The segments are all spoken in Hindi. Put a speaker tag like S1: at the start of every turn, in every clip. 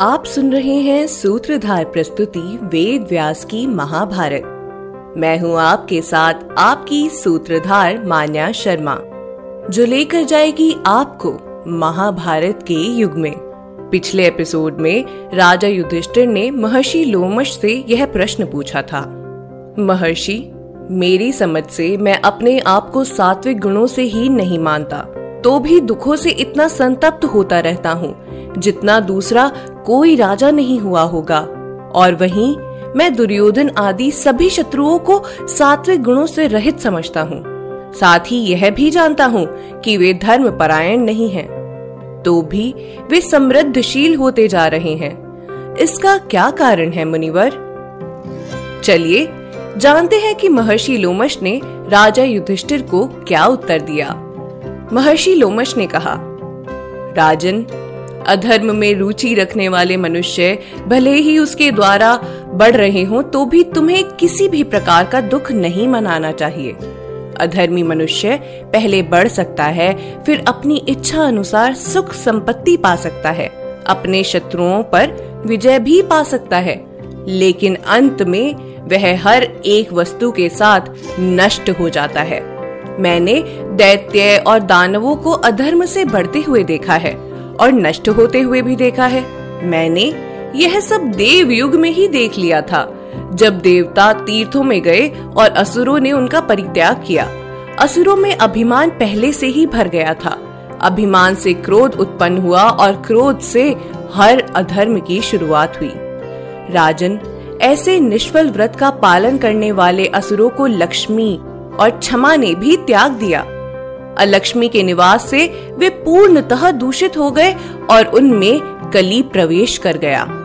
S1: आप सुन रहे हैं सूत्रधार प्रस्तुति वेद व्यास की महाभारत। मैं हूँ आपके साथ आपकी सूत्रधार मान्या शर्मा, जो लेकर जाएगी आपको महाभारत के युग में। पिछले एपिसोड में राजा युधिष्ठिर ने महर्षि लोमश से यह प्रश्न पूछा था, महर्षि, मेरी समझ से मैं अपने आप को सात्विक गुणों से ही नहीं मानता तो भी दुखों से इतना संतप्त होता रहता हूँ। जितना दूसरा कोई राजा नहीं हुआ होगा। और वहीं मैं दुर्योधन आदि सभी शत्रुओं को सात्विक गुणों से रहित समझता हूँ। साथ ही यह भी जानता हूँ कि वे धर्म परायण नहीं हैं, तो भी वे समृद्धशील होते जा रहे हैं। इसका क्या कारण है मुनिवर? चलिए जानते हैं कि महर्षि लोमश ने राजा युधिष्ठिर को क्या उत्तर दिया। महर्षि लोमश ने कहा राजन अधर्म में रुचि रखने वाले मनुष्य भले ही उसके द्वारा बढ़ रहे हों तो भी तुम्हें किसी भी प्रकार का दुख नहीं मनाना चाहिए। अधर्मी मनुष्य पहले बढ़ सकता है, फिर अपनी इच्छा अनुसार सुख संपत्ति पा सकता है। अपने शत्रुओं पर विजय भी पा सकता है, लेकिन अंत में वह हर एक वस्तु के साथ नष्ट हो जाता है। मैंने दैत्य और दानवों को अधर्म से बढ़ते हुए देखा है। और नष्ट होते हुए भी देखा है। मैंने यह सब देव युग में ही देख लिया था। जब देवता तीर्थों में गए और असुरों ने उनका परित्याग किया, असुरों में अभिमान पहले से ही भर गया था। अभिमान से क्रोध उत्पन्न हुआ और क्रोध से हर अधर्म की शुरुआत हुई। राजन, ऐसे निष्फल व्रत का पालन करने वाले असुरों को लक्ष्मी और क्षमा ने भी त्याग दिया। अलक्ष्मी के निवास से वे पूर्णतः दूषित हो गए और उनमें कली प्रवेश कर गया।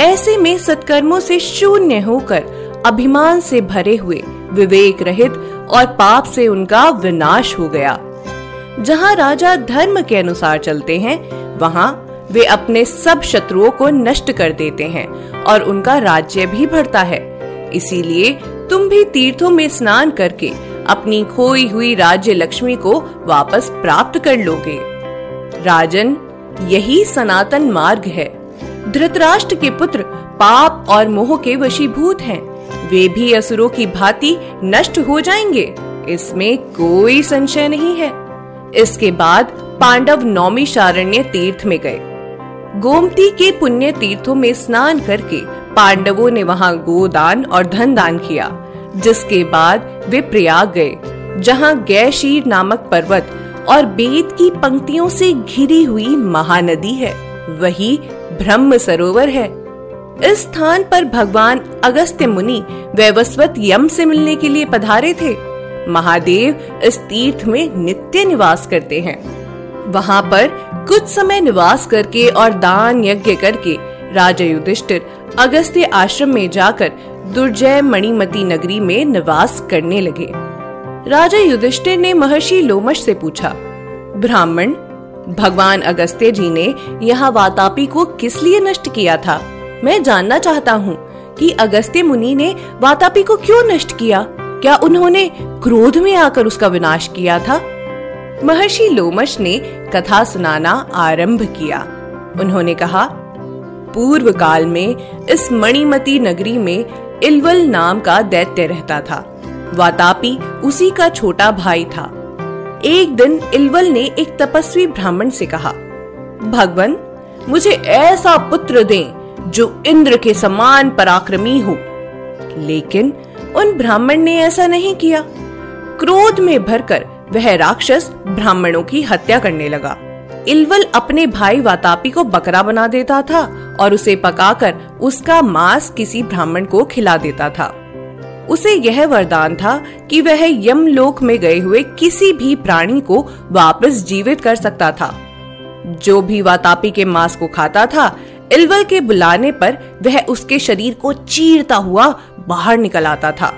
S1: ऐसे में सत्कर्मों से शून्य होकर अभिमान से भरे हुए विवेक रहित और पाप से उनका विनाश हो गया। जहाँ राजा धर्म के अनुसार चलते हैं, वहाँ वे अपने सब शत्रुओं को नष्ट कर देते हैं और उनका राज्य भी बढ़ता है। इसीलिए तुम भी तीर्थों में स्नान करके अपनी खोई हुई राज्य लक्ष्मी को वापस प्राप्त कर लोगे। राजन, यही सनातन मार्ग है। धृतराष्ट्र के पुत्र पाप और मोह के वशीभूत हैं। वे भी असुरों की भांति नष्ट हो जाएँगे। इसमें कोई संशय नहीं है। इसके बाद पांडव नौमी शारण्य तीर्थ में गए। गोमती के पुण्य तीर्थों में स्नान करके पांडवों ने वहाँ गोदान और धन दान किया। जिसके बाद वे प्रयाग गए, जहाँ गैशीर नामक पर्वत और बेद की पंक्तियों से घिरी हुई महानदी है। वही ब्रह्म सरोवर है। इस स्थान पर भगवान अगस्त्य मुनि वैवस्वत यम से मिलने के लिए पधारे थे। महादेव इस तीर्थ में नित्य निवास करते हैं। वहाँ पर कुछ समय निवास करके और दान यज्ञ करके राजा युधिष्ठिर अगस्त्य आश्रम में जाकर दुर्जय मणिमती नगरी में निवास करने लगे। राजा युधिष्ठिर ने महर्षि लोमश से पूछा, ब्राह्मण, भगवान अगस्त्य जी ने यहाँ वातापी को किस लिए नष्ट किया था? मैं जानना चाहता हूँ कि अगस्त्य मुनि ने वातापी को क्यों नष्ट किया? क्या उन्होंने क्रोध में आकर उसका विनाश किया था? महर्षि लोमश ने कथा सुनाना आरंभ किया। उन्होंने कहा पूर्व काल में इस मणिमती नगरी में इलवल नाम का दैत्य रहता था। वातापी उसी का छोटा भाई था। एक दिन इलवल ने एक तपस्वी ब्राह्मण से कहा, भगवान, मुझे ऐसा पुत्र दें जो इंद्र के समान पराक्रमी हो। लेकिन उन ब्राह्मण ने ऐसा नहीं किया। क्रोध में भरकर वह राक्षस ब्राह्मणों की हत्या करने लगा। इलवल अपने भाई वातापी को बकरा बना देता था और उसे पकाकर उसका मांस किसी ब्राह्मण को खिला देता था। उसे यह वरदान था कि वह यमलोक में गए हुए किसी भी प्राणी को वापस जीवित कर सकता था। जो भी वातापी के मांस को खाता था, इलवल के बुलाने पर वह उसके शरीर को चीरता हुआ बाहर निकल आता था।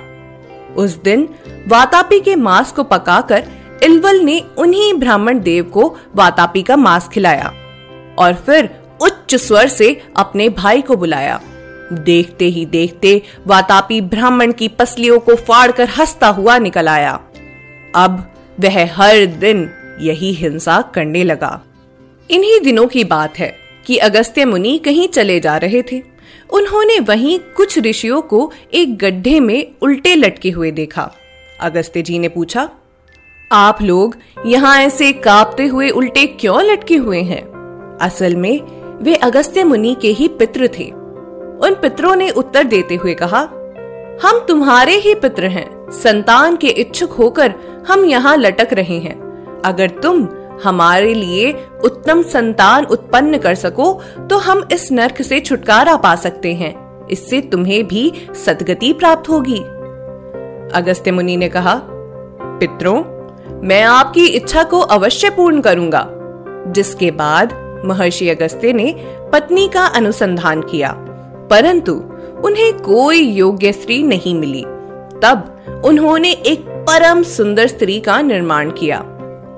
S1: उस दिन वातापी के मांस को पकाकर इलवल ने उन्हीं ब्राह्मण देव को वातापी का मांस खिलाया और फिर उच्च स्वर से अपने भाई को बुलाया। देखते ही देखते वातापी ब्राह्मण की पसलियों को फाड़कर हंसता हुआ निकल आया। अब वह हर दिन यही हिंसा करने लगा। इन्हीं दिनों की बात है कि अगस्त्य मुनि कहीं चले जा रहे थे। उन्होंने वहीं कुछ ऋषियों को एक गड्ढे में उल्टे लटके हुए देखा। अगस्त्य जी ने पूछा, आप लोग यहाँ ऐसे कांपते हुए उल्टे क्यों लटके हुए हैं? असल में वे अगस्त्य मुनि के ही पित्र थे। उन पितरों ने उत्तर देते हुए कहा, हम तुम्हारे ही पित्र हैं। संतान के इच्छुक होकर हम यहाँ लटक रहे हैं। अगर तुम हमारे लिए उत्तम संतान उत्पन्न कर सको तो हम इस नरक से छुटकारा पा सकते हैं। इससे तुम्हें भी सदगति प्राप्त होगी। अगस्त्य मुनि ने कहा, पितरों, मैं आपकी इच्छा को अवश्य पूर्ण करूँगा। जिसके बाद महर्षि अगस्त्य ने पत्नी का अनुसंधान किया, परंतु उन्हें कोई योग्य स्त्री नहीं मिली। तब उन्होंने एक परम सुंदर स्त्री का निर्माण किया।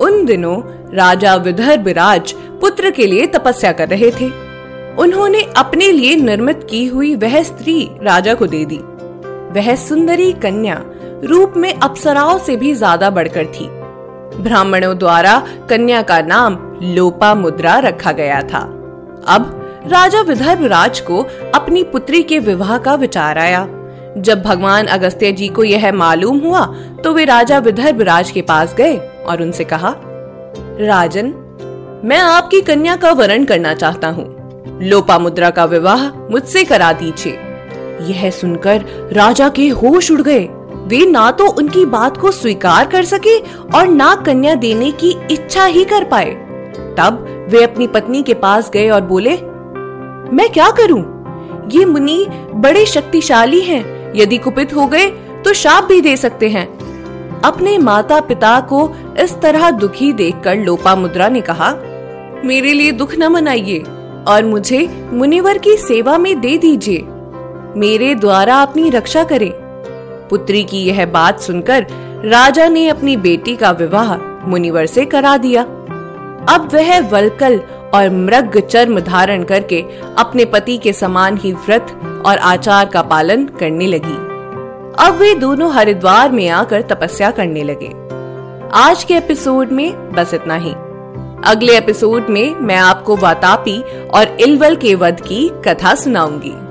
S1: उन दिनों राजा विदर्भ राज पुत्र के लिए तपस्या कर रहे थे। उन्होंने अपने लिए निर्मित की हुई वह स्त्री राजा को दे दी। वह सुंदरी कन्या रूप में अप्सराओं से भी ज़्यादा बढ़कर थी। ब्राह्मणों द्वारा कन्या का नाम लोपा मुद्रा रखा गया था। अब राजा विदर्भ राज को अपनी पुत्री के विवाह का विचार आया। जब भगवान अगस्त्य जी को यह मालूम हुआ तो वे राजा विदर्भ राज के पास गए और उनसे कहा, राजन, मैं आपकी कन्या का वरण करना चाहता हूँ। लोपा मुद्रा का विवाह मुझसे करा दीजिए। यह सुनकर राजा के होश उड़ गए। वे ना तो उनकी बात को स्वीकार कर सके और ना कन्या देने की इच्छा ही कर पाए तब वे अपनी पत्नी के पास गए और बोले, मैं क्या करूँ? ये मुनि बड़े शक्तिशाली हैं। यदि कुपित हो गए तो शाप भी दे सकते हैं अपने माता पिता को इस तरह दुखी देखकर लोपा मुद्रा ने कहा, मेरे लिए दुख न मनाइए और मुझे मुनिवर की सेवा में दे दीजिए मेरे द्वारा अपनी रक्षा करें पुत्री की यह बात सुनकर राजा ने अपनी बेटी का विवाह मुनिवर से करा दिया। अब वह वलकल और मृग चर्म धारण करके अपने पति के समान ही व्रत और आचार का पालन करने लगी। अब वे दोनों हरिद्वार में आकर तपस्या करने लगे। आज के एपिसोड में बस इतना ही। अगले एपिसोड में मैं आपको वातापी और इलवल के वध की कथा सुनाऊँगी।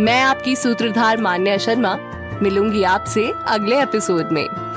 S2: मैं आपकी सूत्रधार मान्या शर्मा मिलूँगी आपसे अगले एपिसोड में।